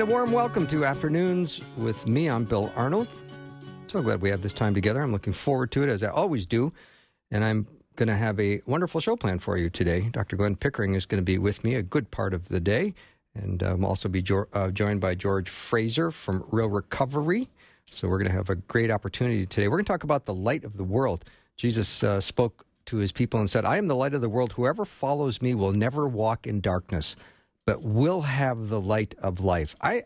And a warm welcome to Afternoons with me. I'm Bill Arnold. So glad we have this time together. I'm looking forward to it, as I always do. And I'm going to have a wonderful show planned for you today. Dr. Glenn Pickering is going to be with me a good part of the day. And um, also be jo- uh, joined by George Fraser from Real Recovery. So we're going to have a great opportunity today. We're going to talk about the light of the world. Jesus uh, spoke to his people and said, I am the light of the world. Whoever follows me will never walk in darkness but will have the light of life. I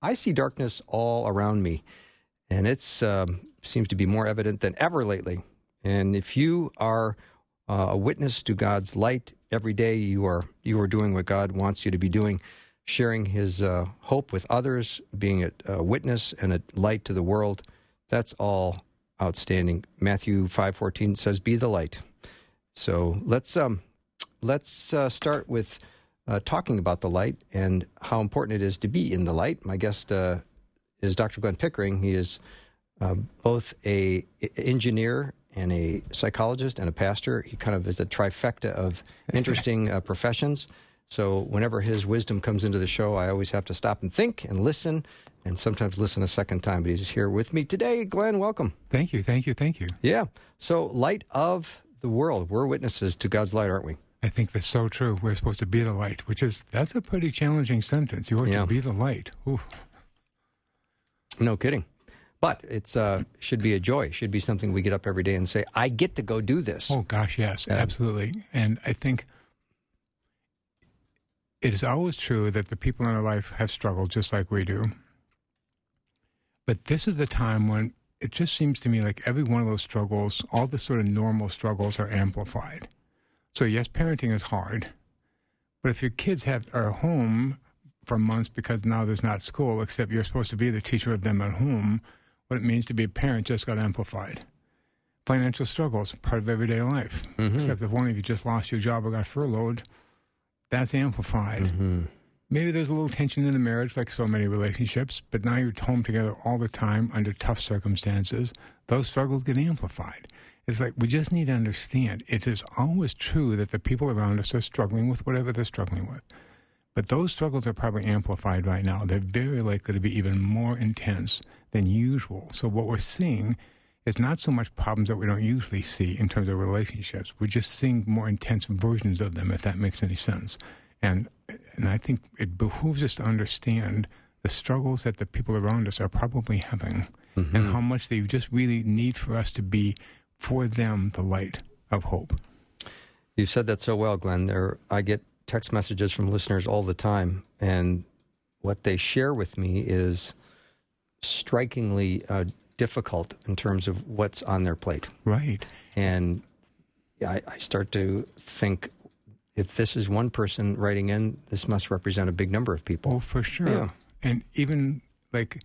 I see darkness all around me, and it um, seems to be more evident than ever lately. And if you are uh, a witness to God's light every day, you are you are doing what God wants you to be doing, sharing His uh, hope with others, being a, a witness and a light to the world. That's all outstanding. Matthew five fourteen says, "Be the light." So let's um, let's uh, start with uh, talking about the light and how important it is to be in the light. My guest uh, is Dr. Glenn Pickering. He is uh, both a engineer and a psychologist and a pastor. He kind of is a trifecta of interesting uh, professions. So whenever his wisdom comes into the show, I always have to stop and think and listen, and sometimes listen a second time. But he's here with me today. Glenn, welcome. Thank you, thank you, thank you. Yeah. So light of the world. We're witnesses to God's light, aren't we? I think that's so true. We're supposed to be the light, which is that's a pretty challenging sentence. You are Yeah. to be the light. No kidding. But it uh, should be a joy. Should be something we get up every day and say, "I get to go do this." Oh gosh, yes, absolutely. And I think it is always true that the people in our life have struggled just like we do. But this is the time when it just seems to me like every one of those struggles, all the sort of normal struggles, are amplified. So yes, parenting is hard, but if your kids have are home for months because now there's not school, except you're supposed to be the teacher of them at home, what it means to be a parent just got amplified. Financial struggles, part of everyday life. Mhm. Except if one of you just lost your job or got furloughed, that's amplified. Mhm. Maybe there's a little tension in the marriage, like so many relationships, but now you're home together all the time under tough circumstances. Those struggles get amplified. It's like we just need to understand it is always true that the people around us are struggling with whatever they're struggling with. But those struggles are probably amplified right now. They're very likely to be even more intense than usual. So, what we're seeing is not so much problems that we don't usually see in terms of relationships. We're just seeing more intense versions of them, if that makes any sense. And, and I think it behooves us to understand the struggles that the people around us are probably having and mm-hmm. how much they just really need for us to be, for them, the light of hope. You said that so well, Glenn. There, I get text messages from listeners all the time, and what they share with me is strikingly uh, difficult in terms of what's on their plate. Right. And I, I start to think, if this is one person writing in, this must represent a big number of people. Oh, for sure. Yeah. And even like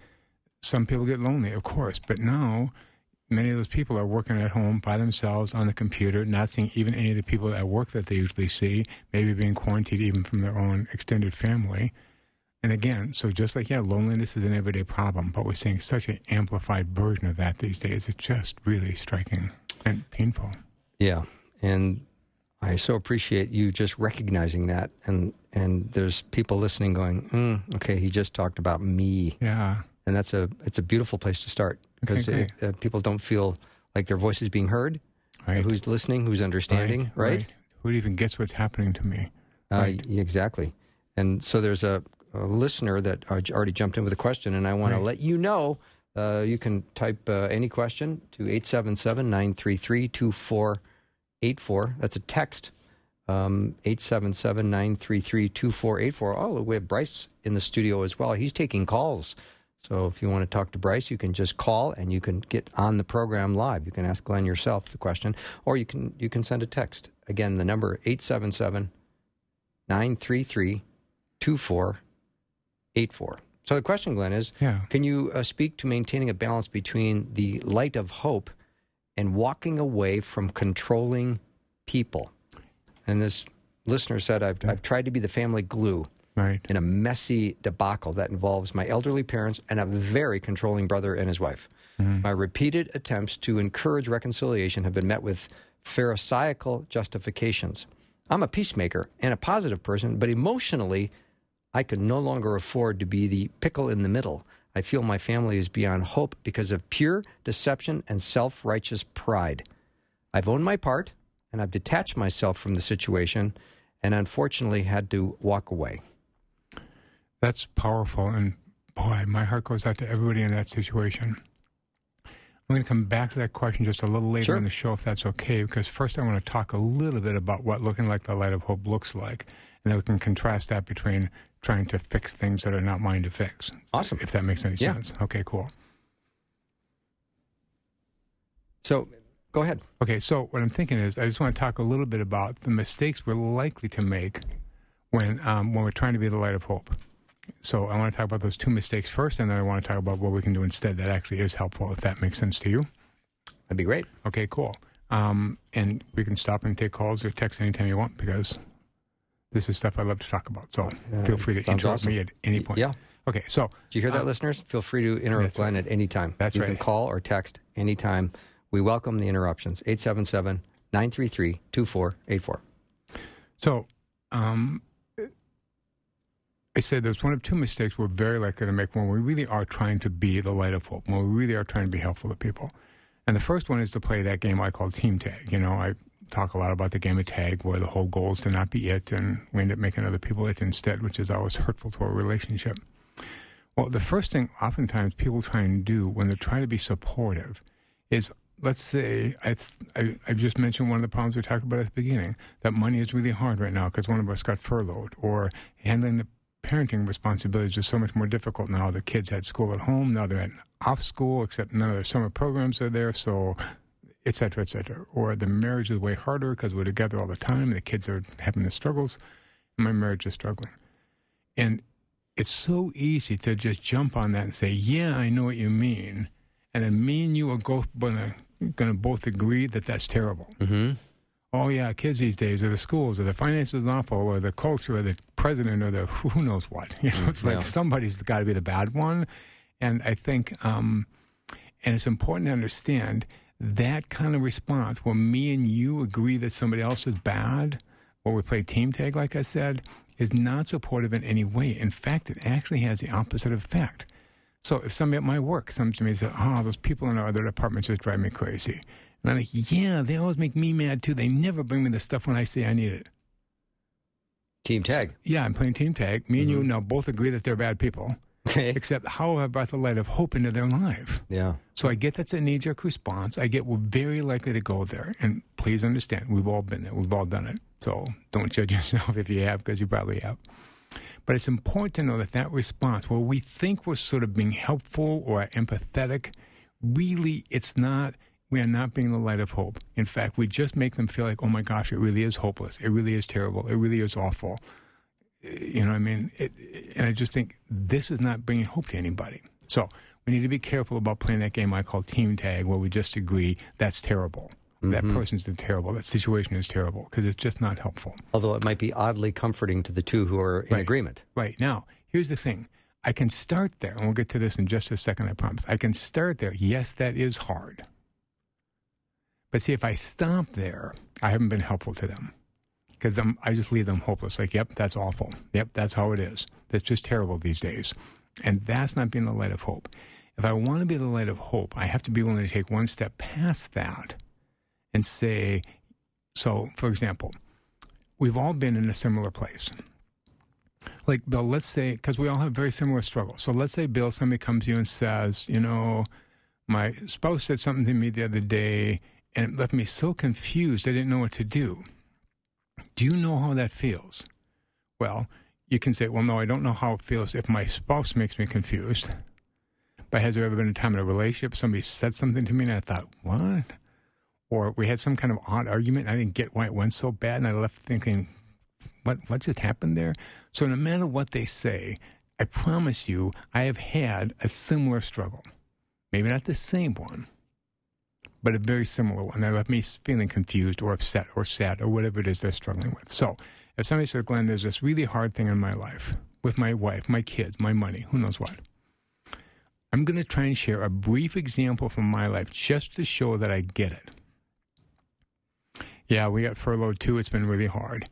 some people get lonely, of course, but now many of those people are working at home by themselves on the computer, not seeing even any of the people at work that they usually see, maybe being quarantined even from their own extended family. And again, so just like, yeah, loneliness is an everyday problem, but we're seeing such an amplified version of that these days. It's just really striking and painful. Yeah, and I so appreciate you just recognizing that, and and there's people listening going, mm, okay, he just talked about me, Yeah. And that's a it's a beautiful place to start because Okay, it, uh, people don't feel like their voice is being heard. Right. Who's listening? Who's understanding? Right? Who even gets what's happening to me? Uh, Right. y- exactly. And so there's a, a listener that uh, already jumped in with a question, and I want to let you know. Uh, you can type uh, any question to 877 933 2484. That's a text. Um, 877 933 2484. Oh, we have Bryce in the studio as well. He's taking calls. So if you want to talk to Bryce, you can just call and you can get on the program live. You can ask Glenn yourself the question, or you can you can send a text. Again, the number 877 933 2484. So the question, Glenn, is Yeah. can you uh, speak to maintaining a balance between the light of hope and walking away from controlling people? And this listener said, I've, I've tried to be the family glue Right. in a messy debacle that involves my elderly parents and a very controlling brother and his wife. Mm-hmm. My repeated attempts to encourage reconciliation have been met with pharisaical justifications. I'm a peacemaker and a positive person, but emotionally, I can no longer afford to be the pickle in the middle. I feel my family is beyond hope because of pure deception and self righteous pride. I've owned my part and I've detached myself from the situation and unfortunately had to walk away. That's powerful. And boy, my heart goes out to everybody in that situation. I'm going to come back to that question just a little later Sure. in the show, if that's okay, because first I want to talk a little bit about what looking like the light of hope looks like. And then we can contrast that between trying to fix things that are not mine to fix. Awesome. If that makes any Yeah. sense. Okay, cool. So go ahead. Okay, so what I'm thinking is I just want to talk a little bit about the mistakes we're likely to make when um, when we're trying to be the light of hope. So I want to talk about those two mistakes first, and then I want to talk about what we can do instead that actually is helpful, if that makes sense to you. That'd be great. Okay, cool. Um, and we can stop and take calls or text anytime you want because this is stuff I love to talk about. So Uh, feel free to interrupt awesome. me at any point. Yeah. Okay, so Do you hear that, Uh, listeners? Feel free to interrupt Glenn at any time. That's you can call or text anytime. We welcome the interruptions. 877 933 2484. So, um, I said there's one of two mistakes we're very likely to make when we really are trying to be the light of hope, when we really are trying to be helpful to people. And the first one is to play that game I call team tag. You know, I talk a lot about the game of tag where the whole goal is to not be it and we end up making other people it instead, which is always hurtful to our relationship. Well, the first thing oftentimes people try and do when they're trying to be supportive is let's say I, I I've just mentioned one of the problems we talked about at the beginning that money is really hard right now because one of us got furloughed or handling the parenting responsibilities are so much more difficult now. The kids had school at home now they're at off school except none of their summer programs are there so et cetera, et cetera. Or the marriage is way harder because we're together all the time the kids are having the struggles my marriage is struggling. And it's so easy to just jump on that and say, yeah, I know what you mean. And then me and you are both gonna, gonna both agree that that's terrible. Mm-hmm. Oh yeah, kids these days, or the schools, or the finances awful, or the culture, or the president, or the who knows what. You know, it's Yeah. like somebody's got to be the bad one. And I think, um, and it's important to understand that kind of response, where me and you agree that somebody else is bad, or we play team tag, like I said, is not supportive in any way. In fact, it actually has the opposite effect. So if somebody at my work comes to me and says, "Oh, those people in our other departments just drive me crazy," and I'm like, "Yeah, they always make me mad too. They never bring me the stuff when I say I need it." Team tag. Yeah, I'm playing team tag. Me and you mm-hmm. now both agree that they're bad people. Okay. Except how have I brought the light of hope into their life? Yeah. So I get that's a knee jerk response. I get we're very likely to go there. And please understand, we've all been there. We've all done it. So don't judge yourself if you have, because you probably have. But it's important to know that that response, where we think we're sort of being helpful or empathetic, really it's not. We are not being the light of hope. In fact, we just make them feel like, oh my gosh, it really is hopeless. It really is terrible. It really is awful. You know what I mean? It, and I just think this is not bringing hope to anybody. So we need to be careful about playing that game I call team tag, where we just agree that's terrible. That mm-hmm. person's terrible. That situation is terrible because it's just not helpful. Although it might be oddly comforting to the two who are in Right. agreement. Right. Now, here's the thing. I can start there, and we'll get to this in just a second, I promise. I can start there. Yes, that is hard. But see, if I stop there, I haven't been helpful to them because I just leave them hopeless. Like, yep, that's awful. Yep, that's how it is. That's just terrible these days. And that's not being the light of hope. If I want to be the light of hope, I have to be willing to take one step past that and say, so, for example, we've all been in a similar place like Bill, let's say because we all have very similar struggles. So let's say Bill, somebody comes to you and says, you know, my spouse said something to me the other day, and it left me so confused I didn't know what to do. Do you know how that feels? Well, you can say, well, no, I don't know how it feels if my spouse makes me confused. But has there ever been a time in a relationship somebody said something to me and I thought, what? Or we had some kind of odd argument and I didn't get why it went so bad and I left thinking, what what just happened there? So no matter what they say, I promise you, I have had a similar struggle. Maybe not the same one, but a very similar one that left me feeling confused or upset or sad or whatever it is they're struggling with. So if somebody says, Glenn, there's this really hard thing in my life with my wife, my kids, my money, who knows what. I'm going to try and share a brief example from my life just to show that I get it. Yeah, we got furloughed too. It's been really hard.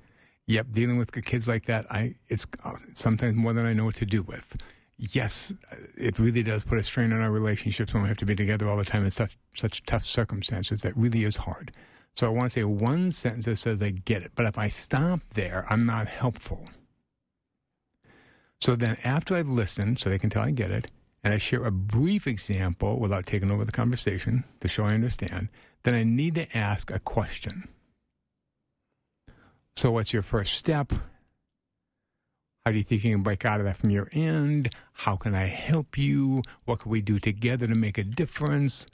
Yep, dealing with kids like that, I it's uh, sometimes more than I know what to do with. Yes, it really does put a strain on our relationships when we have to be together all the time in such such tough circumstances. That really is hard. So I want to say one sentence that says I get it. But if I stop there, I'm not helpful. So then after I've listened, so they can tell I get it, and I share a brief example without taking over the conversation to show I understand, then I need to ask a question. So, what's your first step? How do you think you can break out of that from your end? How can I help you? What can we do together to make a difference?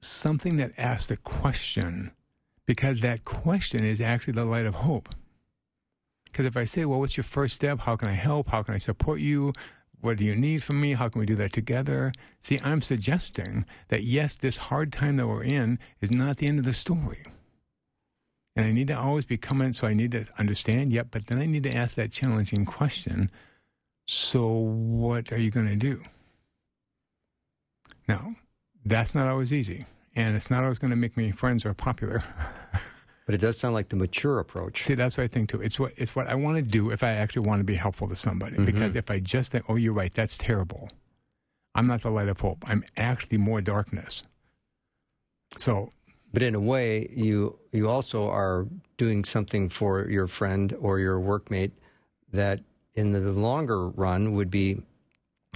Something that asks a question, because that question is actually the light of hope. Because if I say, well, what's your first step? How can I help? How can I support you? What do you need from me? How can we do that together? See, I'm suggesting that yes, this hard time that we're in is not the end of the story. And I need to always be coming, so I need to understand, yep, but then I need to ask that challenging question. So, what are you going to do? Now, that's not always easy, and it's not always going to make me friends or popular. but it does sound like the mature approach. See, that's what I think too. It's what it's what I want to do if I actually want to be helpful to somebody. Mm-hmm. Because if I just think, "Oh, you're right, that's terrible," I'm not the light of hope. I'm actually more darkness. So but in a way, you you also are doing something for your friend or your workmate that, in the longer run, would be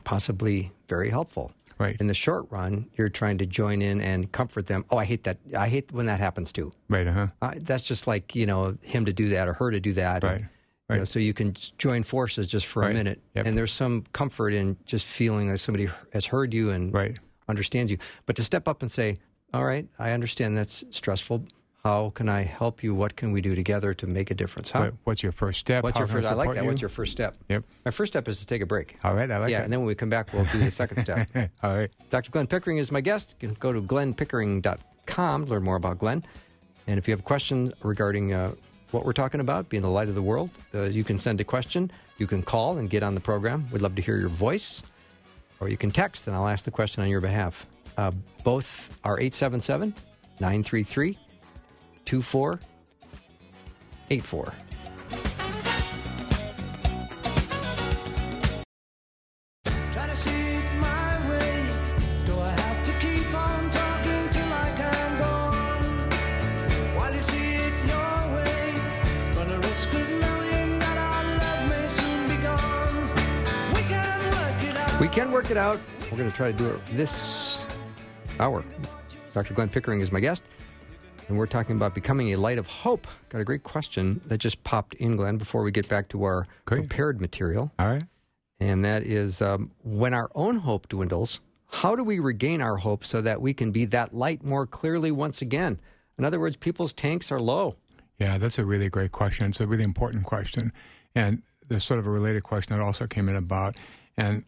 possibly very helpful. Right. In the short run, you're trying to join in and comfort them. Oh, I hate that. I hate when that happens too. Right. Uh-huh. Uh, that's just like you know him to do that or her to do that. Right. And, right. You know, so you can join forces just for right. a minute, yep. and there's some comfort in just feeling that somebody has heard you and right. understands you. But to step up and say, all right, I understand that's stressful. How can I help you? What can we do together to make a difference? How, What's your first step? What's How your first? I, like that. You? What's your first step? Yep. My first step is to take a break. All right, I like yeah, that. and then when we come back, we'll do the second step. All right. Dr. Glenn Pickering is my guest. You can go to glennpickering.com to learn more about Glenn. And if you have questions regarding uh, what we're talking about, being the light of the world, uh, you can send a question. You can call and get on the program. We'd love to hear your voice. Or you can text, and I'll ask the question on your behalf. Uh, both are 877 933 2484. We can work it out. We're going to try to do it this hour. Dr. Glenn Pickering is my guest, and we're talking about becoming a light of hope. Got a great question that just popped in, Glenn, before we get back to our great. prepared material. All right. And that is um, when our own hope dwindles, how do we regain our hope so that we can be that light more clearly once again? In other words, people's tanks are low. Yeah, that's a really great question. It's a really important question. And there's sort of a related question that also came in about, and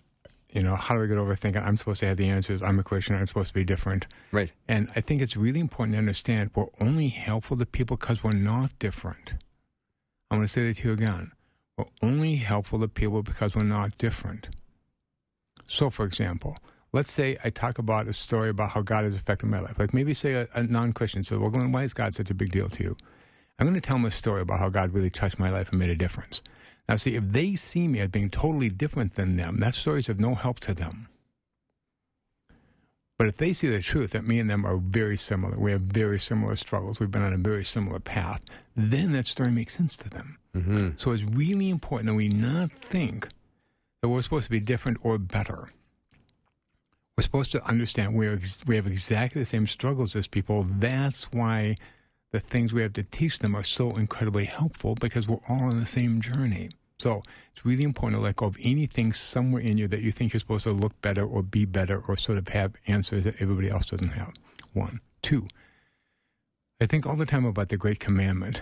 you know, how do I get over thinking I'm supposed to have the answers? I'm a Christian. I'm supposed to be different. Right. And I think it's really important to understand we're only helpful to people because we're not different. I'm going to say that to you again. We're only helpful to people because we're not different. So, for example, let's say I talk about a story about how God has affected my life. Like maybe say a, a non Christian says, Well, Glenn, why is God such a big deal to you? I'm going to tell them a story about how God really touched my life and made a difference. Now, see, if they see me as being totally different than them, that story's of no help to them. But if they see the truth that me and them are very similar, we have very similar struggles, we've been on a very similar path, then that story makes sense to them. Mm-hmm. So it's really important that we not think that we're supposed to be different or better. We're supposed to understand we, ex- we have exactly the same struggles as people. That's why the things we have to teach them are so incredibly helpful because we're all on the same journey. So it's really important to let go of anything somewhere in you that you think you're supposed to look better or be better or sort of have answers that everybody else doesn't have. One. Two, I think all the time about the great commandment.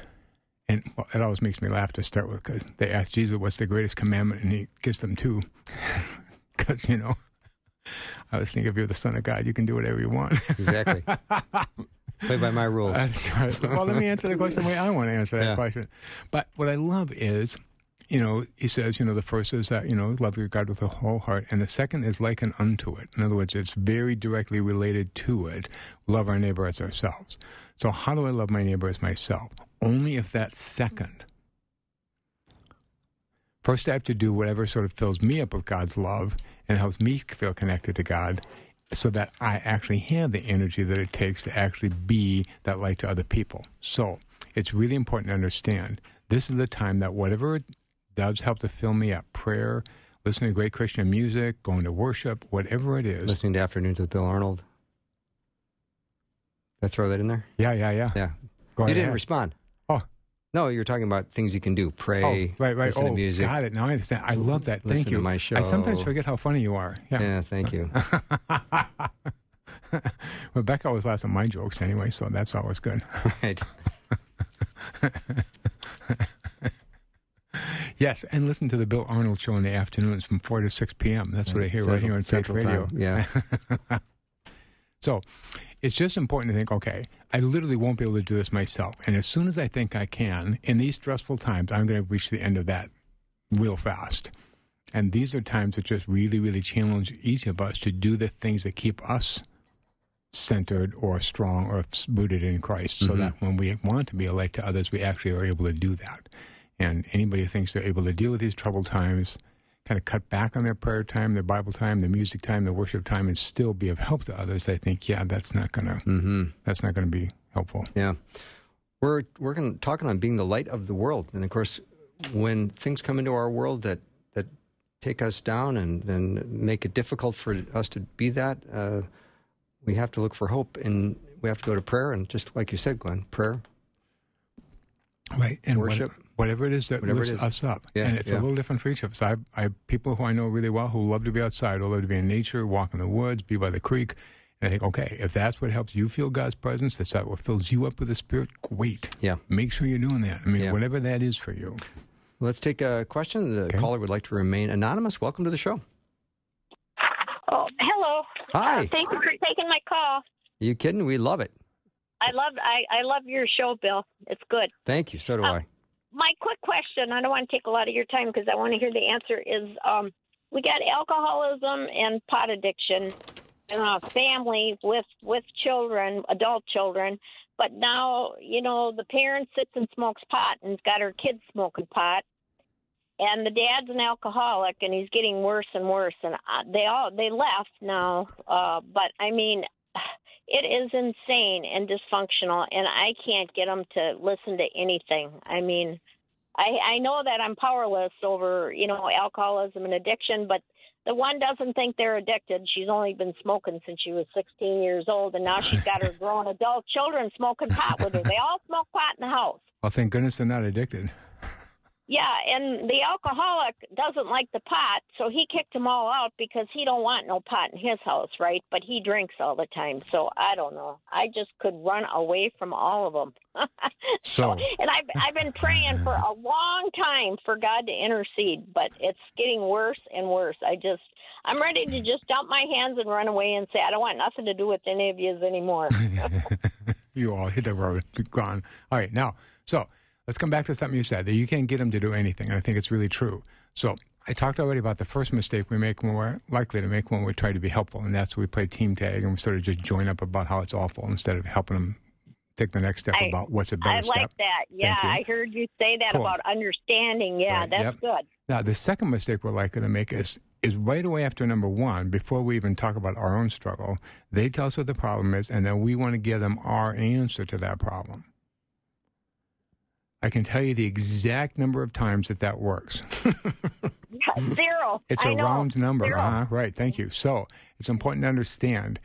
And well, it always makes me laugh to start with because they ask Jesus, "What's the greatest commandment?" and he gives them two. Because you know, I was thinking, if you're the Son of God, you can do whatever you want. Exactly. Play by my rules. That's right. Well, let me answer the question the way I want to answer that Yeah. question. But what I love is, you know, he says, you know, the first is that, you know, love your God with the whole heart. And the second is like an unto it. In other words, it's very directly related to it. Love our neighbor as ourselves. So how do I love my neighbor as myself? Only if that's second. First, I have to do whatever sort of fills me up with God's love and helps me feel connected to God so that I actually have the energy that it takes to actually be that light to other people. So it's really important to understand this is the time that whatever does help to fill me up prayer, listening to great Christian music, going to worship, whatever it is. Listening to Afternoons with Bill Arnold. Did I throw that in there? Yeah, yeah, yeah. Yeah. Go you ahead. didn't respond. No, you're talking about things you can do. Pray. Oh, right, right. Listen oh, to music. got it. Now I understand. I love that. Thank you. to my show. I sometimes forget how funny you are. Yeah. Yeah, thank you. Rebecca always laughs at my jokes anyway, so that's always good. right. Yes, and listen to the Bill Arnold show in the afternoons from 4 to 6 p.m. That's what I hear right here on Faith Central Radio. Time. Yeah. So it's just important to think, okay, I literally won't be able to do this myself. And as soon as I think I can, in these stressful times, I'm going to reach the end of that real fast. And these are times that just really, really challenge each of us to do the things that keep us centered or strong or rooted in Christ so Mhm. that when we want to be a light to others, we actually are able to do that. And anybody who thinks they're able to deal with these troubled times, kind of cut back on their prayer time, their Bible time, their music time, their worship time, and still be of help to others, I think, yeah, that's not gonna Mm-hmm. that's not gonna be helpful. Yeah. We're working talking on being the light of the world. And of course, when things come into our world that, that take us down and, and make it difficult for us to be that, uh, we have to look for hope and we have to go to prayer. And just like you said, Glenn, prayer. Right. And what- Worship. Whatever it is that Whatever lifts is. us up. Yeah, and it's yeah. a little different for each of us. I I have people who I know really well who love to be outside, who love to be in nature, walk in the woods, be by the creek. And I think, okay, if that's what helps you feel God's presence, that's what fills you up with the Spirit, great. Yeah. Make sure you're doing that. I mean, Yeah. whatever that is for you. Let's take a question. The Okay. caller would like to remain anonymous. Welcome to the show. Oh, hello. Hi. Uh, thank you for taking my call. you kidding? We love it. I love I, I love your show, Bill. It's good. Thank you. So do Um, I. My quick question, I don't want to take a lot of your time because I want to hear the answer is um we got alcoholism and pot addiction in a family with with children, adult children, but now, you know, the parent sits and smokes pot and's got her kids smoking pot. And the dad's an alcoholic, and he's getting worse and worse. And uh, they all they left now, uh, but I mean, it is insane and dysfunctional, and I can't get them to listen to anything. I mean, I I know that I'm powerless over you know alcoholism and addiction, but the one doesn't think they're addicted. She's only been smoking since she was 16 years old, and now she's got her grown adult children smoking pot with her. They all smoke pot in the house. Well, thank goodness they're not addicted. Yeah, and the alcoholic doesn't like the pot, so he kicked them all out because he don't want no pot in his house, right? But he drinks all the time, so I don't know. I just could run away from all of them. So- and I've I've been praying for a long time for God to intercede, but it's getting worse and worse. I just I'm ready to just dump my hands and run away and say I don't want nothing to do with any of yous anymore. you all hit the road, gone. All right, now, so let's come back to something you said that you can't get them to do anything, and I think it's really true. So I talked already about the first mistake we make when we're likely to make when we try to be helpful, and that's we play team tag and we sort of just join up about how it's awful instead of helping them take the next step I- about what's a better I step. like that. Yeah. I heard you say that Cool. about understanding. Yeah, Right, that's yep. good. Now, the second mistake we're likely to make is is right away after number one, before we even talk about our own struggle, they tell us what the problem is, and then we want to give them our answer to that problem. I can tell you the exact number of times that that works. Zero. It's a round number. Zero. Uh-huh. Right. Thank you. So it's important to understand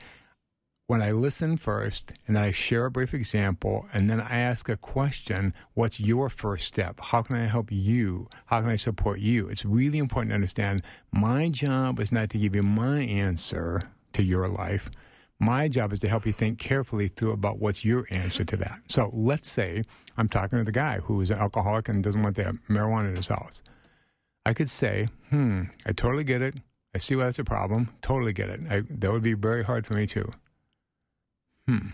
when I listen first and then I share a brief example and then I ask a question what's your first step? How can I help you? How can I support you? It's really important to understand my job is not to give you my answer to your life. My job is to help you think carefully through about what's your answer to that. So let's say I'm talking to the guy who is an alcoholic and doesn't want the marijuana in his house. I could say, hmm, I totally get it. I see why that's a problem. Totally get it. I, that would be very hard for me too. Hmm.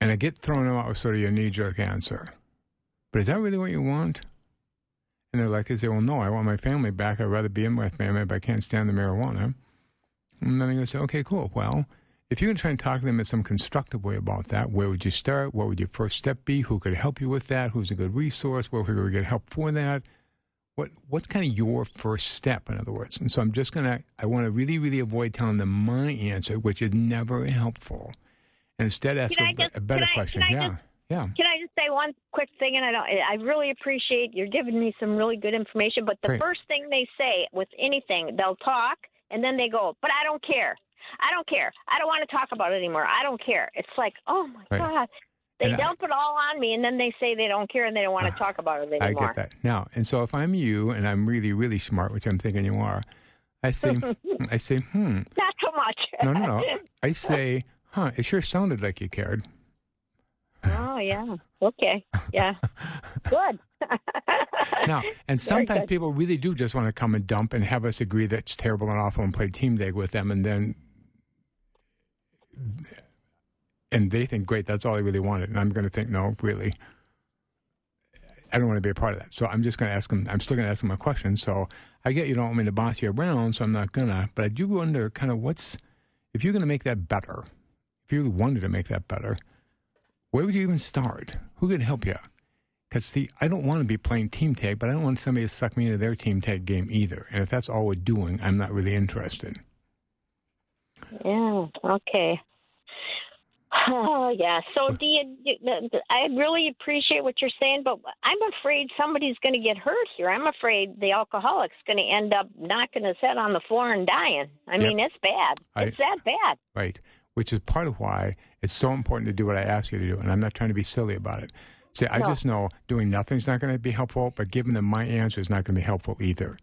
And I get thrown out with sort of your knee jerk answer. But is that really what you want? And they're like, they say, well, no, I want my family back. I'd rather be in with my family, but I can't stand the marijuana. And then I'm going to say, okay, cool. Well, if you're going to try and talk to them in some constructive way about that, where would you start? What would your first step be? Who could help you with that? Who's a good resource? Where could we get help for that? What What's kind of your first step, in other words? And so I'm just going to, I want to really, really avoid telling them my answer, which is never helpful. And instead ask a, just, a better I, question. Yeah. Just, yeah. Can I just say one quick thing? And I don't, I really appreciate you're giving me some really good information. But the Great. first thing they say with anything, they'll talk and then they go, "But I don't care. I don't care. I don't want to talk about it anymore. I don't care." It's like, oh my Right. god. They And I- dump it all on me, and then they say they don't care and they don't want to talk about it anymore. I get that. Now, and so if I'm you and I'm really, really smart, which I'm thinking you are, I say, I say, hmm, Not so much. no, no, no. I say, huh, it sure sounded like you cared. Oh yeah. Okay. Yeah. Good. Now, and sometimes people really do just want to come and dump and have us agree that it's terrible and awful and play team tag with them, and then, and they think, great, that's all I really wanted, and I'm going to think, no, really, I don't want to be a part of that. So I'm just going to ask them. I'm still going to ask them a question. So I get you don't want me to boss you around, so I'm not gonna. But I do wonder, kind of, what's if you're going to make that better, if you really wanted to make that better, where would you even start? Who could help you? Because see, I don't want to be playing team tag, but I don't want somebody to suck me into their team tag game either. And if that's all we're doing, I'm not really interested. Yeah. Okay. Oh yeah. So do you? I really appreciate what you're saying, but I'm afraid somebody's going to get hurt here. I'm afraid the alcoholic's going to end up knocking his head on the floor and dying. I Yep. mean, it's bad. I- it's that bad. Right. Which is part of why it's so important to do what I ask you to do. And I'm not trying to be silly about it. See, I No. just know doing nothing's not going to be helpful, but giving them my answer is not going to be helpful either.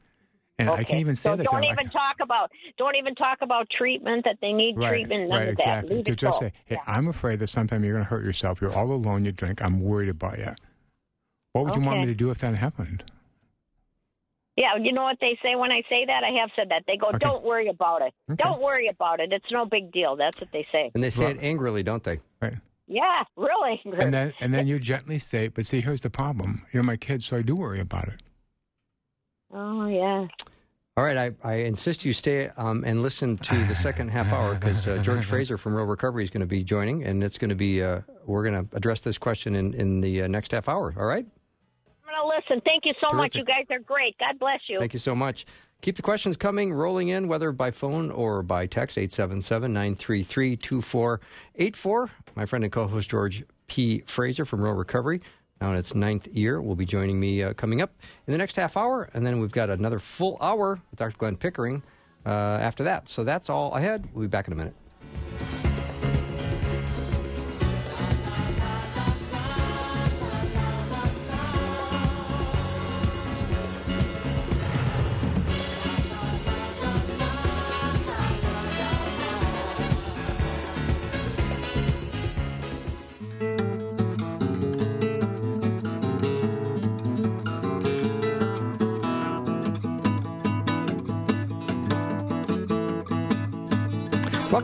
And I can Okay. even say so that don't even talk about don't even talk about treatment that they need right, treatment. None right, of that. exactly. Leave To just go. say, hey, I'm afraid that sometime you're going to hurt yourself. You're all alone. You drink. I'm worried about you. What would you want me to do if that happened? Yeah, you know what they say when I say that? I have said that. They go, Okay. "Don't worry about it. Okay. Don't worry about it. It's no big deal." That's what they say. And they say Well- it angrily, don't they? Right. Yeah, really. And then and then you gently say, but see, here's the problem. You're my kid, so I do worry about it. oh yeah. All right, I, I insist you stay um, and listen to the second half hour because uh, George Fraser from Real Recovery is going to be joining, and it's going to be uh, we're going to address this question in in the uh, next half hour. All right, Listen. Thank you so much. You guys are great. God bless you. thank you so much. Keep the questions coming, rolling in, whether by phone or by text, 877-933-2484. My friend and co-host George P. Fraser from Real Recovery, now in its ninth year, will be joining me uh, coming up in the next half hour. And then we've got another full hour with Dr. Glenn Pickering uh, after that. So that's all I had. We'll be back in a minute.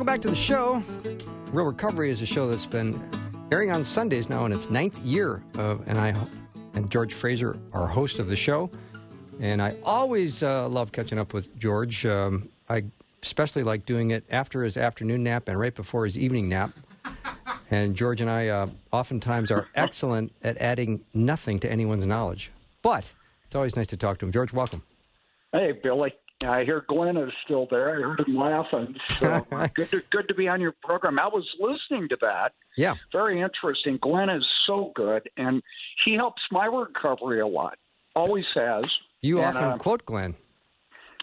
Back to the show. Real Recovery is a show that's been airing on Sundays now in its ninth year. Uh, and I and George Fraser, our host of the show. And I always uh, love catching up with George. Um, I especially like doing it after his afternoon nap and right before his evening nap. And George and I uh, oftentimes are excellent at adding nothing to anyone's knowledge. But it's always nice to talk to him. George, welcome. Hey, Billy. I hear Glenn is still there. I heard him laughing. So good, to, good to be on your program. I was listening to that. Yeah. Very interesting. Glenn is so good, and he helps my recovery a lot. Always has. You And, often uh, quote Glenn.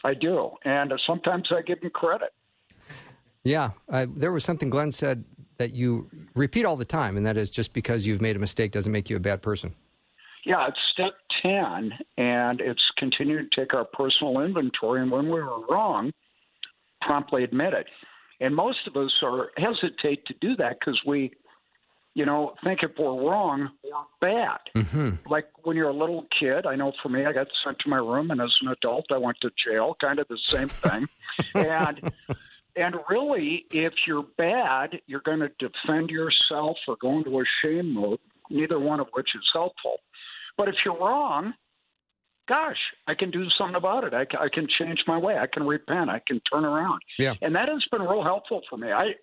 I do, and uh, sometimes I give him credit. Yeah, uh, there was something Glenn said that you repeat all the time, and that is just because you've made a mistake doesn't make you a bad person. Yeah, it's step 10, and it's continued to take our personal inventory, and when we were wrong, promptly admit it. And most of us are hesitate to do that because we, you know, think if we're wrong, we're bad. Mm-hmm. Like when you're a little kid, I know for me, I got sent to my room, and as an adult, I went to jail. Kind of the same thing. and and really, if you're bad, you're going to defend yourself or go into a shame mode. Neither one of which is helpful. But if you're wrong, gosh, I can do something about it. I, ca- I can change my way. I can repent. I can turn around. Yeah. And that has been real helpful for me. I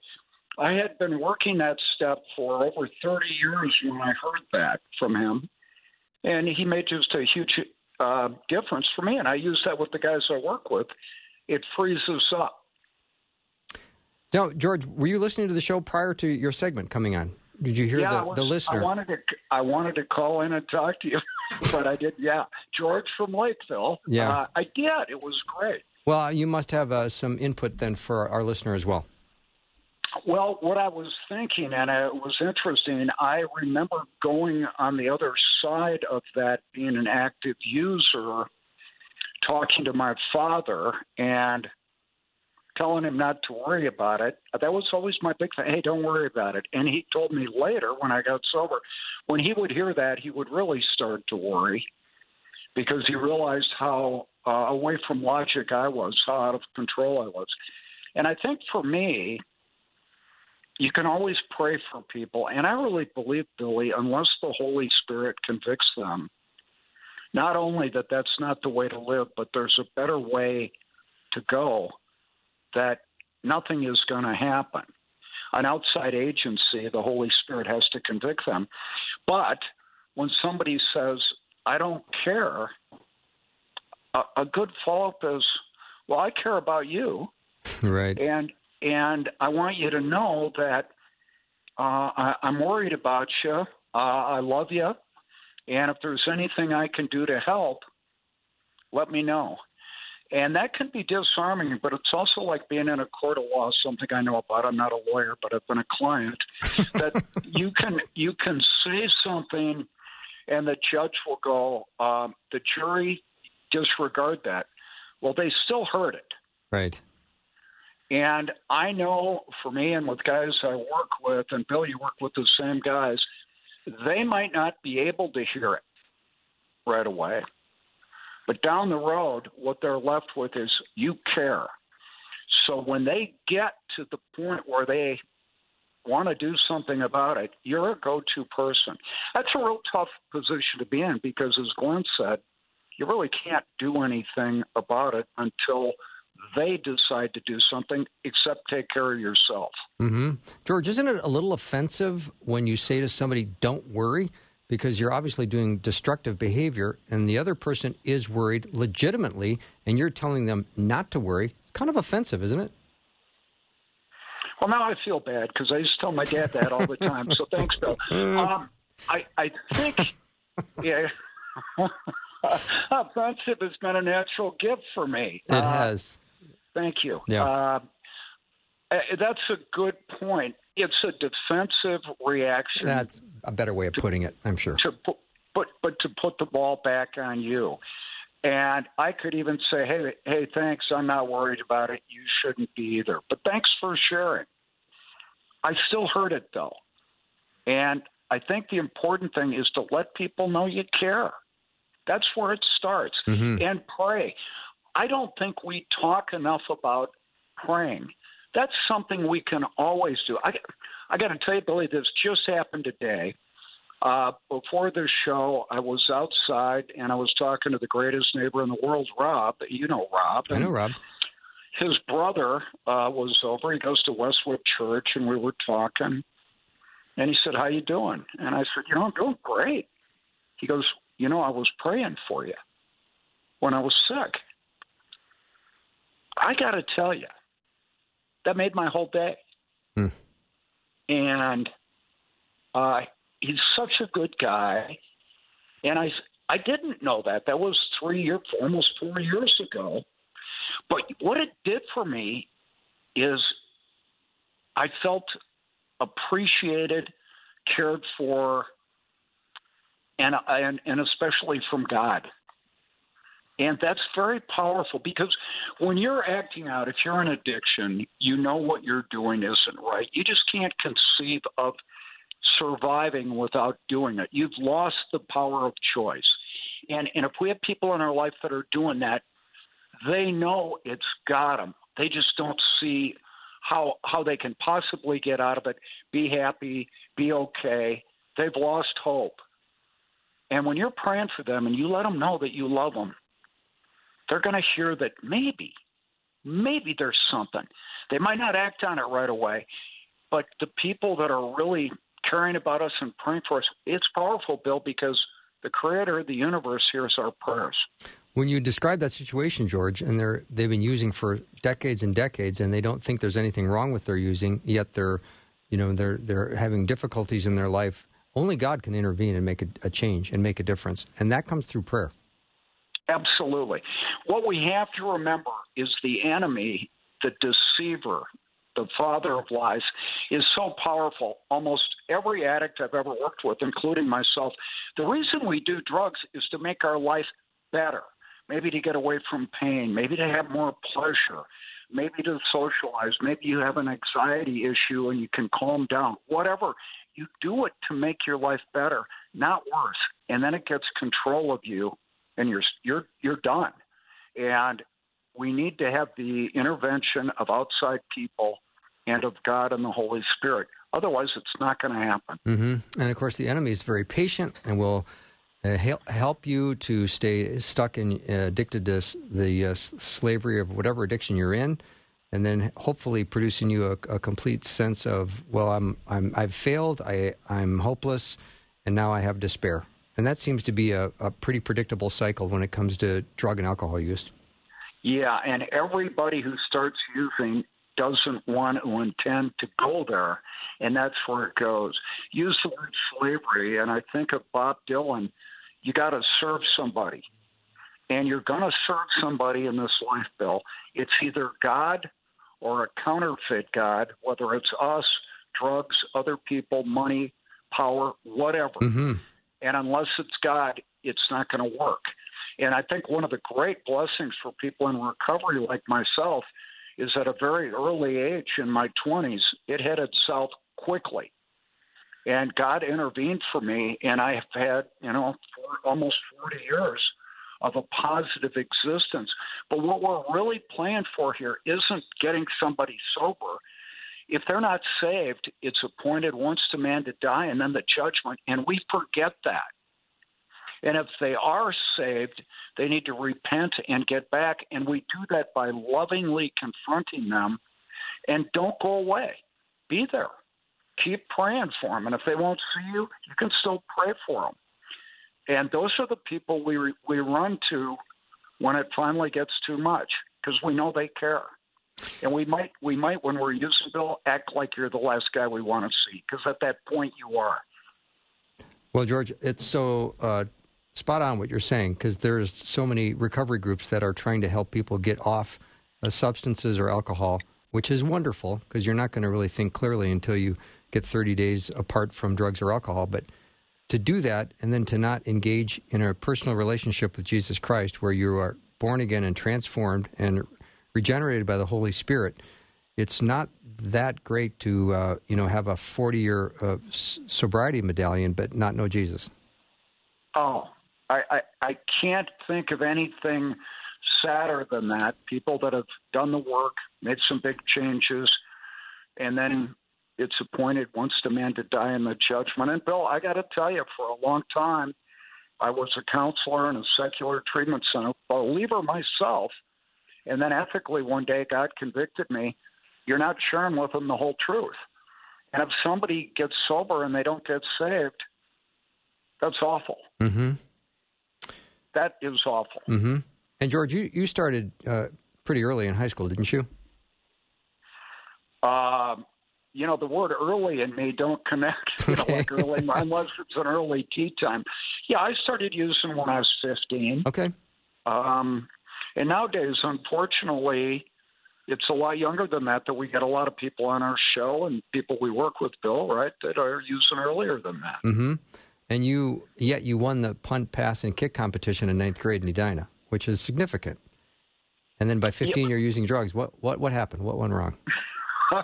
I had been working that step for over 30 years when I heard that from him, and he made just a huge uh, difference for me. And I use that with the guys I work with. It frees us up. Now, George, were you listening to the show prior to your segment coming on? Did you hear yeah, the, was, the listener? I wanted to I wanted to call in and talk to you, but I did. Yeah, George from Lakeville. Yeah. uh, I did. It was great. well, you must have uh, some input then for our listener as well. Well, what I was thinking, and it was interesting, I remember going on the other side of that, being an active user, talking to my father and telling him not to worry about it. That was always my big thing. Hey, don't worry about it. And he told me later when I got sober, when he would hear that, he would really start to worry because he realized how uh, away from logic I was, how out of control I was. And I think for me, you can always pray for people. And I really believe, Billy, unless the Holy Spirit convicts them, not only that that's not the way to live, but there's a better way to go, that nothing is going to happen. An outside agency, the Holy Spirit has to convict them. But when somebody says, I don't care, a, a good follow up is, well, I care about you right. and and I want you to know that uh, I, I'm worried about you. Uh, I love you, and if there's anything I can do to help, let me know. And that can be disarming, but it's also like being in a court of law. Something I know about. I'm not a lawyer, but I've been a client. that you can you can say something, and the judge will go. Um, the jury disregard that. Well, they still heard it. Right. And I know for me and with guys I work with, and Bill, you work with the same guys, they might not be able to hear it right away. But down the road, what they're left with is you care. So when they get to the point where they want to do something about it, you're a go to person. That's a real tough position to be in because, as Glenn said, you really can't do anything about it until they decide to do something except take care of yourself. Mm-hmm. George, isn't it a little offensive when you say to somebody, don't worry? Because you're obviously doing destructive behavior and the other person is worried legitimately and you're telling them not to worry. It's kind of offensive, isn't it? Well, now I feel bad because I used to tell my dad that all the time. So thanks, Bill. Um, I, I think, yeah, offensive has been a natural gift for me. It Uh, has. Thank you. Yeah. Uh, uh, that's a good point. It's a defensive reaction That's a better way of putting it, I'm sure. to put, but but to put the ball back on you. And I could even say, hey, hey, thanks. I'm not worried about it. You shouldn't be either. But thanks for sharing. I still heard it though, and I think the important thing is to let people know you care. That's where it starts. Mhm. And pray. I don't think we talk enough about praying. That's something we can always do. I, I got to tell you, Billy, this just happened today. Uh, before the show, I was outside and I was talking to the greatest neighbor in the world, Rob. You know Rob. I know, Rob. His brother uh, was over. He goes to Westwood Church, and we were talking. And he said, "How you doing?" And I said, "You know, I'm doing great." He goes, "You know, I was praying for you when I was sick." I got to tell you, that made my whole day. Hmm. And uh, he's such a good guy, and I I didn't know that. That was three years, almost four years ago. But what it did for me is I felt appreciated, cared for, and and, and especially from God. And that's very powerful because when you're acting out, if you're in addiction, you know what you're doing isn't right. You just can't conceive of surviving without doing it. You've lost the power of choice. And, and if we have people in our life that are doing that, they know it's got them. They just don't see how how they can possibly get out of it, be happy, be okay. They've lost hope. And when you're praying for them and you let them know that you love them, they're going to hear that maybe, maybe there's something. They might not act on it right away, but the people that are really caring about us and praying for us, it's powerful, Bill, because the creator of the universe hears our prayers. When you describe that situation, George, and they're they've been using for decades and decades, and they don't think there's anything wrong with their using, yet they're, you know, they're they're having difficulties in their life. Only God can intervene and make a, a change and make a difference, and that comes through prayer. Absolutely. What we have to remember is the enemy, the deceiver, the father of lies, is so powerful. Almost every addict I've ever worked with, including myself, the reason we do drugs is to make our life better. Maybe to get away from pain, maybe to have more pleasure, maybe to socialize, maybe you have an anxiety issue and you can calm down. Whatever. You do it to make your life better, not worse. And then it gets control of you and you're you're you're done. And we need to have the intervention of outside people and of God and the Holy Spirit. Otherwise, it's not going to happen. Mm-hmm. And of course, the enemy is very patient and will uh, help you to stay stuck and uh, addicted to the uh, slavery of whatever addiction you're in, and then hopefully producing you a, a, complete sense of, well, I'm, I'm I've failed, I I'm hopeless, and now I have despair. And that seems to be a, a pretty predictable cycle when it comes to drug and alcohol use. Yeah, and everybody who starts using doesn't want to intend to go there, and that's where it goes. Use the word slavery, and I think of Bob Dylan. You got to serve somebody, and you're going to serve somebody in this life, Bill. It's either God or a counterfeit God, whether it's us, drugs, other people, money, power, whatever. Mm-hmm. And unless it's God, it's not going to work. And I think one of the great blessings for people in recovery like myself is at a very early age in my 20s, it headed south quickly. And God intervened for me, and I have had, you know, for almost 40 years of a positive existence. But what we're really playing for here isn't getting somebody sober. If they're not saved, it's appointed once to man to die and then the judgment, and we forget that. And if they are saved, they need to repent and get back. And we do that by lovingly confronting them and don't go away. Be there. Keep praying for them. And if they won't see you, you can still pray for them. And those are the people we, we run to when it finally gets too much because we know they care. And we might, we might, when we're using Bill, act like you're the last guy we want to see because at that point you are. Well, George, it's so uh, spot on what you're saying because there's so many recovery groups that are trying to help people get off uh, substances or alcohol, which is wonderful because you're not going to really think clearly until you get 30 days apart from drugs or alcohol. But to do that and then to not engage in a personal relationship with Jesus Christ where you are born again and transformed and regenerated by the Holy Spirit, it's not that great to uh, you know have a 40 year uh, sobriety medallion but not know Jesus. Oh, I, I, I can't think of anything sadder than that. People that have done the work, made some big changes, and then it's appointed once the man to die in the judgment. And Bill, I got to tell you, for a long time, I was a counselor in a secular treatment center, believer myself. And then ethically, one day, God convicted me. You're not sharing with them the whole truth. And if somebody gets sober and they don't get saved, that's awful. Mm-hmm that is awful. Mm-hmm. And George, you you started uh, pretty early in high school, didn't you? Uh, you know, the word early and me don't connect. You know, like early, unless it's an early tee time. Yeah, I started using when I was 15. Okay. Um, and nowadays, unfortunately, it's a lot younger than that. That we get a lot of people on our show and people we work with, Bill, right, that are using earlier than that. Mm-hmm. And you, yet you won the punt, pass, and kick competition in ninth grade in Edina, which is significant. And then by 15, you're using drugs. What what what happened? What went wrong?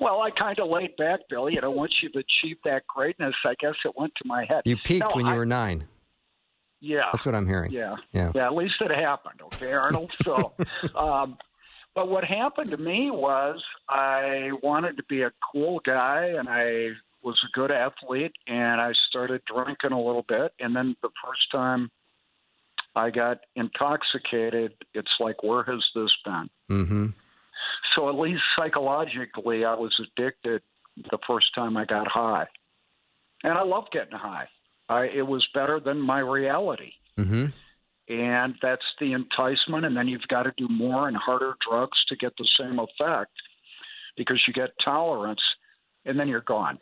well, I kind of laid back, Bill. You know, once you've achieved that greatness, I guess it went to my head. You peaked No, when you were nine. Yeah. That's what I'm hearing. Yeah. Yeah. Yeah, at least it happened, okay, Arnold? So, um, but what happened to me was I wanted to be a cool guy and I was a good athlete and I started drinking a little bit. And then the first time I got intoxicated, it's like, where has this been? Mm-hmm. So at least psychologically, I was addicted the first time I got high. And I love getting high. I, it was better than my reality Mm-hmm. and that's the enticement and then you've got to do more and harder drugs to get the same effect because you get tolerance and then you're gone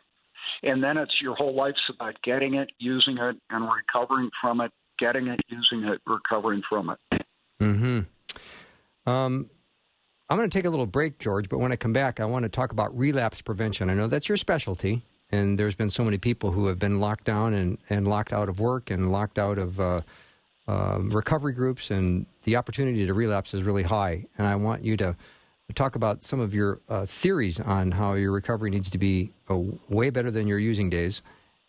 and then it's your whole life's about getting it using it and recovering from it getting it using it recovering from it Mm-hmm. Um, I'm going to take a little break, George, but when I come back, I want to talk about relapse prevention. I know that's your specialty, and there's been so many people who have been locked down and, and locked out of work and locked out of uh, um recovery groups, and the opportunity to relapse is really high. And I want you to talk about some of your uh, theories on how your recovery needs to be uh, way better than your using days.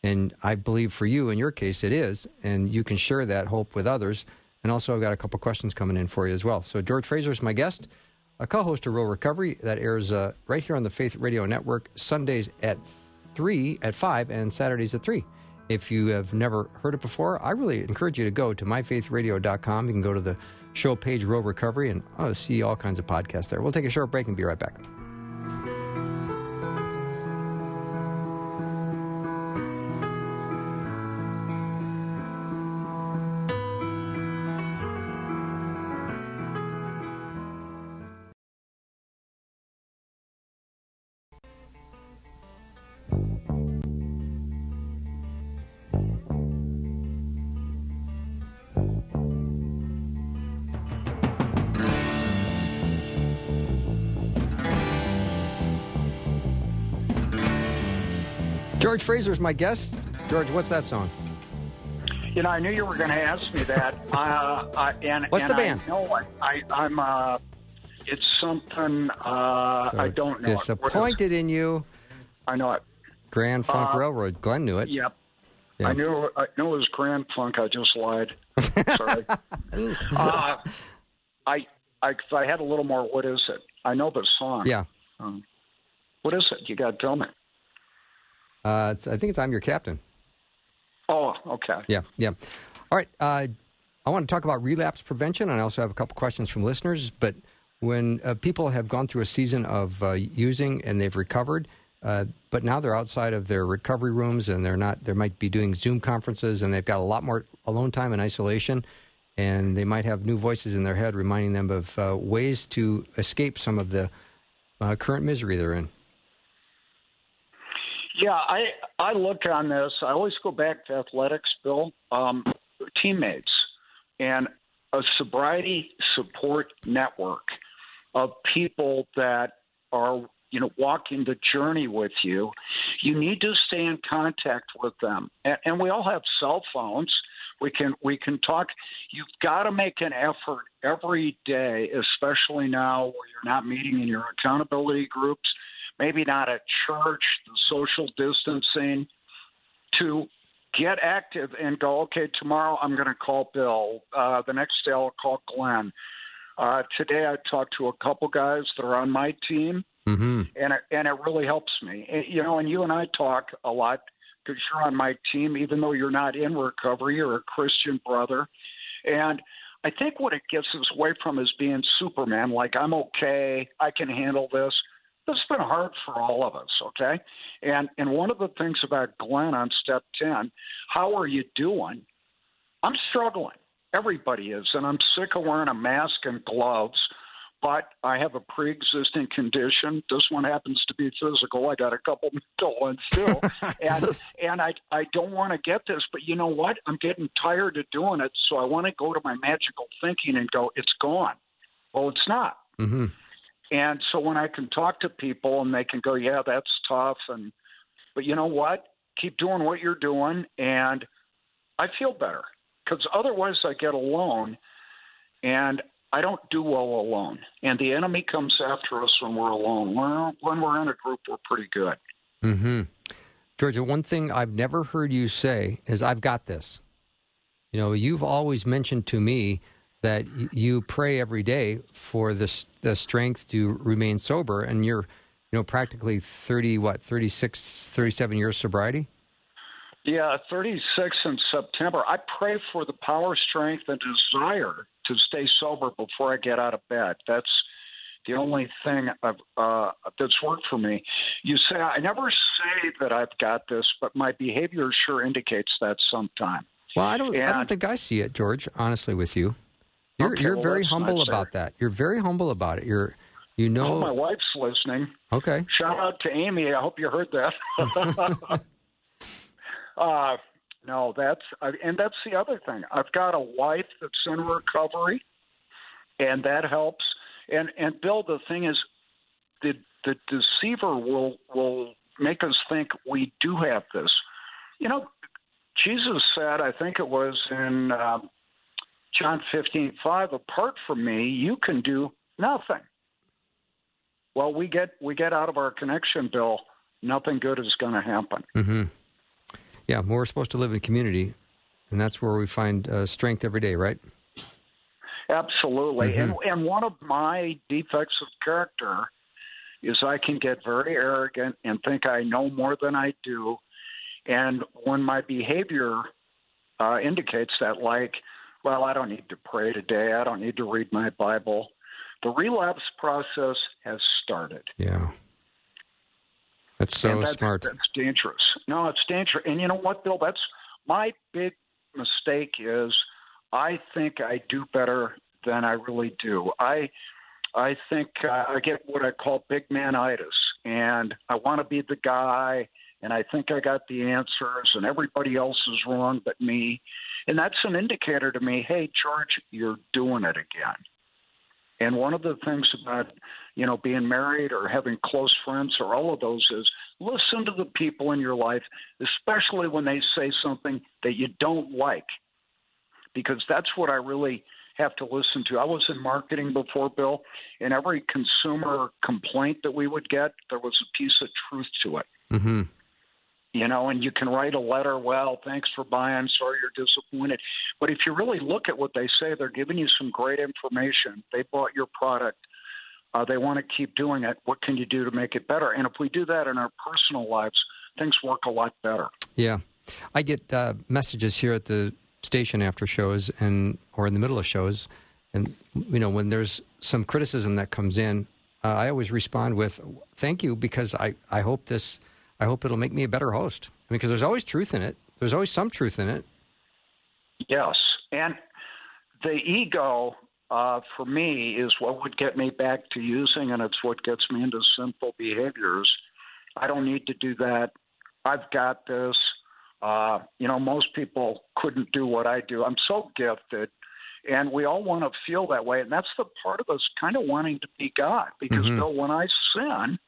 And I believe for you, in your case, it is, and you can share that hope with others. And also, I've got a couple questions coming in for you as well. So, George Fraser is my guest, a co host of Real Recovery that airs uh, right here on the Faith Radio Network, Sundays at 3, at 5, and Saturdays at 3. If you have never heard it before, I really encourage you to go to myfaithradio.com. You can go to the show page, Real Recovery, and uh, see all kinds of podcasts there. We'll take a short break and be right back. Fraser is my guest. George, what's that song? you know i knew you were going to ask me that uh, I, and, What's and the band? No, know I, I, i'm uh, it's something uh, i don't know it. What is it? Disappointed in you, i know it Grand Funk Uh, Railroad. Glenn knew it. Yep. Yeah. I knew I knew it was Grand Funk. I just lied. Sorry. uh, I, I if I had a little more. What is it? I know the song. Yeah. Um, what is it? You got to tell me. Uh, I think it's I'm Your Captain. Oh, okay. Yeah, yeah. All right. Uh, I want to talk about relapse prevention, and I also have a couple questions from listeners. But when uh, people have gone through a season of uh, using and they've recovered, uh, but now they're outside of their recovery rooms and they're not, they might be doing Zoom conferences and they've got a lot more alone time and isolation, and they might have new voices in their head reminding them of uh, ways to escape some of the uh, current misery they're in. Yeah, I I look on this. I always go back to athletics, Bill. Um, teammates and a sobriety support network of people that are you know walking the journey with you. You need to stay in contact with them, and, and we all have cell phones. We can we can talk. You've got to make an effort every day, especially now where you're not meeting in your accountability groups maybe not at church, the social distancing, to get active and go, okay, tomorrow I'm going to call Bill. Uh, the next day I'll call Glenn. Uh, today I talked to a couple guys that are on my team, Mm-hmm. and it, and it really helps me. And, you know, and you and I talk a lot because you're on my team, even though you're not in recovery. You're a Christian brother, and I think what it gets us away from is being Superman. Like I'm okay, I can handle this. This has been hard for all of us, okay? And and one of the things about Glenn on step ten, how are you doing? I'm struggling. Everybody is, and I'm sick of wearing a mask and gloves. But I have a pre-existing condition. This one happens to be physical. I got a couple mental ones too, and and I I don't want to get this, but you know what? I'm getting tired of doing it, so I want to go to my magical thinking and go, it's gone. Well, it's not. Mm-hmm. And so when I can talk to people and they can go, yeah, that's tough, and but you know what? Keep doing what you're doing, and I feel better because otherwise I get alone and I don't do well alone. And the enemy comes after us when we're alone. When, when we're in a group, we're pretty good. Mm-hmm. Georgia, one thing I've never heard you say is, I've got this. You know, you've always mentioned to me that you pray every day for the, the strength to remain sober, and you're, you know, practically 30, what, 36, 37 years sobriety? Yeah, 36 in September. I pray for the power, strength, and desire to stay sober before I get out of bed. That's the only thing I've, uh, that's worked for me. You say I never say that I've got this, but my behavior sure indicates that sometime. Well, I don't. And, I don't think I see it, George. Honestly, with you, you're, okay, you're well, very humble nice, about that. You're very humble about it. You're, you know, oh, my wife's listening. Okay. Shout out to Amy. I hope you heard that. uh, no, that's and that's the other thing. I've got a wife that's in recovery, and that helps. And and Bill, the thing is, the the deceiver will will make us think we do have this. You know, Jesus said, I think it was in uh, John fifteen five. Apart from me, you can do nothing. Well, we get we get out of our connection, Bill. Nothing good is going to happen. Mm-hmm. Yeah, we're supposed to live in community, and that's where we find uh, strength every day, right? Absolutely. Mm-hmm. And, and one of my defects of character is I can get very arrogant and think I know more than I do. And when my behavior uh, indicates that, like, well, I don't need to pray today, I don't need to read my Bible, the relapse process has started. Yeah. That's so that's, smart. That's dangerous. No, it's dangerous. And you know what, Bill? That's my big mistake is I think I do better than I really do. I I think uh, I get what I call big manitis, and I want to be the guy, and I think I got the answers, and everybody else is wrong but me, and that's an indicator to me. Hey, George, you're doing it again. And one of the things about, you know, being married or having close friends or all of those is listen to the people in your life, especially when they say something that you don't like, because that's what I really have to listen to. I was in marketing before, Bill, and every consumer complaint that we would get, there was a piece of truth to it. Mm-hmm you know, and you can write a letter, well, thanks for buying, sorry you're disappointed. But if you really look at what they say, they're giving you some great information. They bought your product. Uh, they want to keep doing it. What can you do to make it better? And if we do that in our personal lives, things work a lot better. Yeah. I get uh, messages here at the station after shows and or in the middle of shows and you know when there's some criticism that comes in uh, I always respond with thank you because I, I hope this I hope it'll make me a better host. I mean, because there's always truth in it. There's always some truth in it. Yes, and the ego uh, for me is what would get me back to using, and it's what gets me into sinful behaviors. I don't need to do that. I've got this. Uh, you know, most people couldn't do what I do. I'm so gifted, and we all want to feel that way. And that's the part of us kind of wanting to be God. Because, mm-hmm. Bill, when I sin,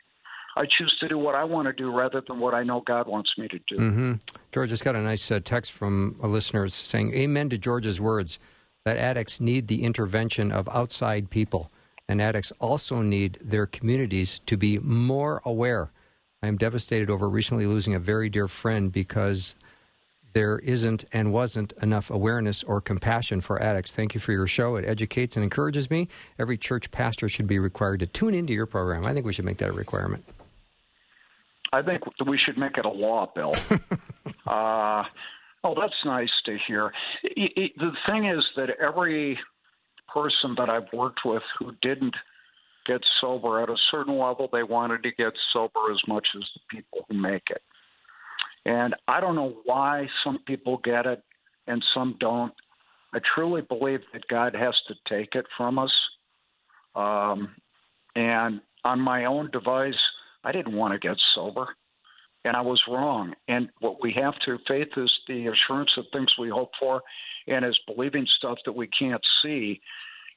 I choose to do what I want to do rather than what I know God wants me to do. Mm-hmm. George just got a nice uh, text from a listener saying, Amen to George's words that addicts need the intervention of outside people, and addicts also need their communities to be more aware. I am devastated over recently losing a very dear friend because there isn't and wasn't enough awareness or compassion for addicts. Thank you for your show. It educates and encourages me. Every church pastor should be required to tune into your program. I think we should make that a requirement. I think we should make it a law, Bill. uh, oh, that's nice to hear. It, it, the thing is that every person that I've worked with who didn't get sober at a certain level, they wanted to get sober as much as the people who make it. And I don't know why some people get it and some don't. I truly believe that God has to take it from us. Um, and on my own device, I didn't want to get sober, and I was wrong. And what we have to faith is the assurance of things we hope for, and is believing stuff that we can't see.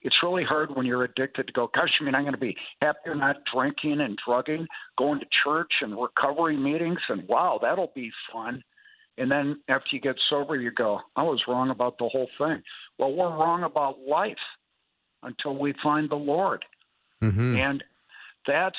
It's really hard when you're addicted to go, gosh, I mean, I'm going to be happier not drinking and drugging, going to church and recovery meetings, and wow, that'll be fun. And then after you get sober, you go, I was wrong about the whole thing. Well, we're wrong about life. until we find the Lord. Mm-hmm. And that's,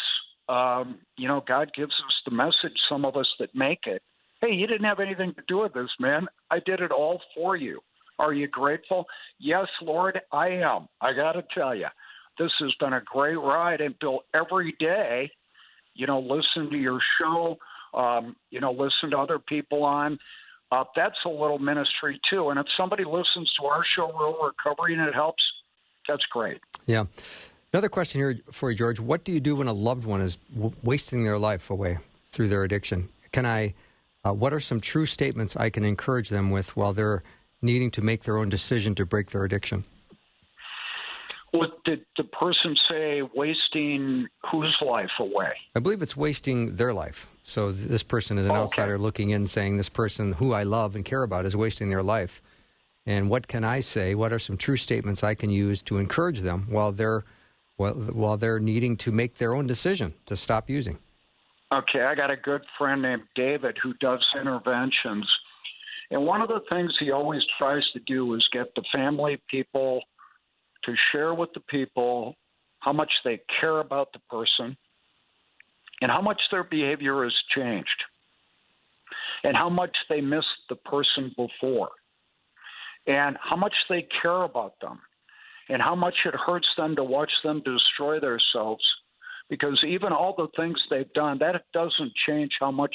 um, you know, God gives us the message, some of us that make it. Hey, you didn't have anything to do with this, man. I did it all for you. Are you grateful? Yes, Lord, I am. I got to tell you, this has been a great ride. And Bill, every day, you know, listen to your show, um, you know, listen to other people on. Uh, that's a little ministry too. And if somebody listens to our show, Real Recovery, and it helps, that's great. Yeah. Another question here for you, George. What do you do when a loved one is w- wasting their life away through their addiction? Can I? Uh, what are some true statements I can encourage them with while they're needing to make their own decision to break their addiction? What did the person say? Wasting whose life away? I believe it's wasting their life. So th- this person is an Okay. outsider looking in, saying this person who I love and care about is wasting their life. And what can I say? What are some true statements I can use to encourage them while they're while, while they're needing to make their own decision to stop using? Okay, I got a good friend named David who does interventions. And one of the things he always tries to do is get the family people to share with the people how much they care about the person and how much their behavior has changed and how much they missed the person before and how much they care about them and how much it hurts them to watch them destroy themselves. Because even all the things they've done that doesn't change how much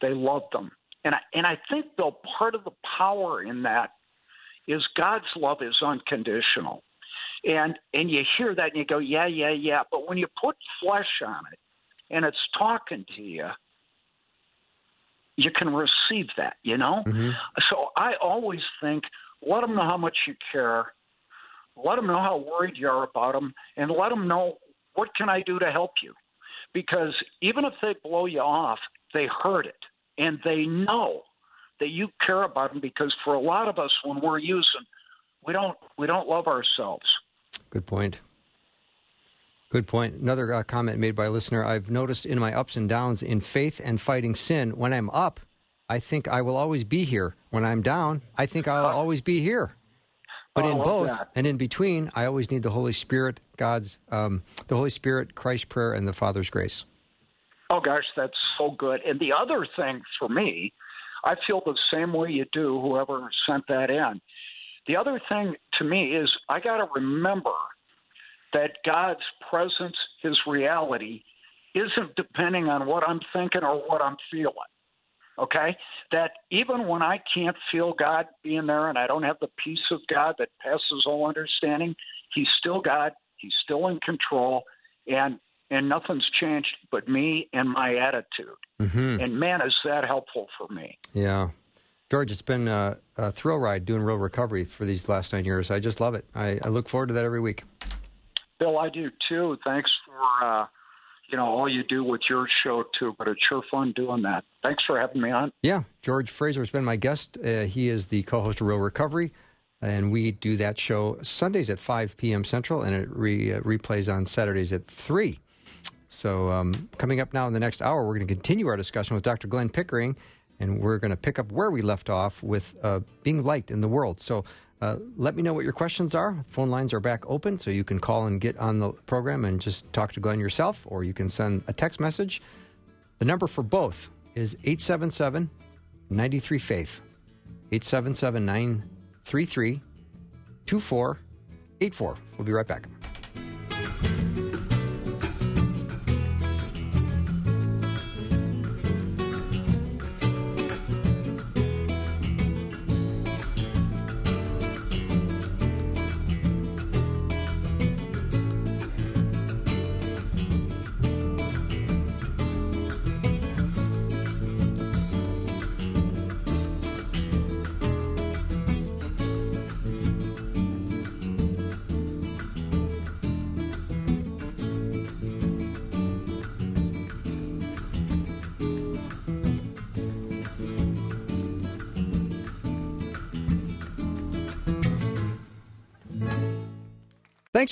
they love them. And I, and I think though part of the power in that is God's love is unconditional. And and you hear that and you go yeah yeah yeah. But when you put flesh on it and it's talking to you you can receive that you know? Mm-hmm. so I always think let them know how much you care let them know how worried you are about them and let them know what can I do to help you because even if they blow you off they heard it and they know that you care about them because for a lot of us when we're using we don't we don't love ourselves Good point. Good point. Another uh, comment made by a listener I've noticed in my ups and downs in faith and fighting sin, when I'm up, I think I will always be here. When I'm down, I think I'll always be here. But Oh, in both that. and in between, I always need the Holy Spirit, God's, um, the Holy Spirit, Christ's prayer, and the Father's grace. Oh gosh, that's so good. And the other thing for me, I feel the same way you do, whoever sent that in. The other thing to me is I got to remember that God's presence, his reality, isn't depending on what I'm thinking or what I'm feeling. Okay? That even when I can't feel God being there and I don't have the peace of God that passes all understanding, he's still God, he's still in control, and and nothing's changed but me and my attitude. hmm And man, is that helpful for me. Yeah. George, it's been a, a thrill ride doing real recovery for these last nine years. I just love it. I, I look forward to that every week. Bill, I do too. Thanks for uh, you know all you do with your show too. But it's sure fun doing that. Thanks for having me on. Yeah, George Fraser has been my guest. Uh, he is the co-host of Real Recovery, and we do that show Sundays at 5 p.m. Central, and it re, uh, replays on Saturdays at 3. So um, coming up now in the next hour, we're going to continue our discussion with Dr. Glenn Pickering, and we're going to pick up where we left off with uh, being liked in the world. So uh, let me know what your questions are. Phone lines are back open, so you can call and get on the program and just talk to Glenn yourself, or you can send a text message. The number for both is 877 93 Faith. 877 933 2484. We'll be right back.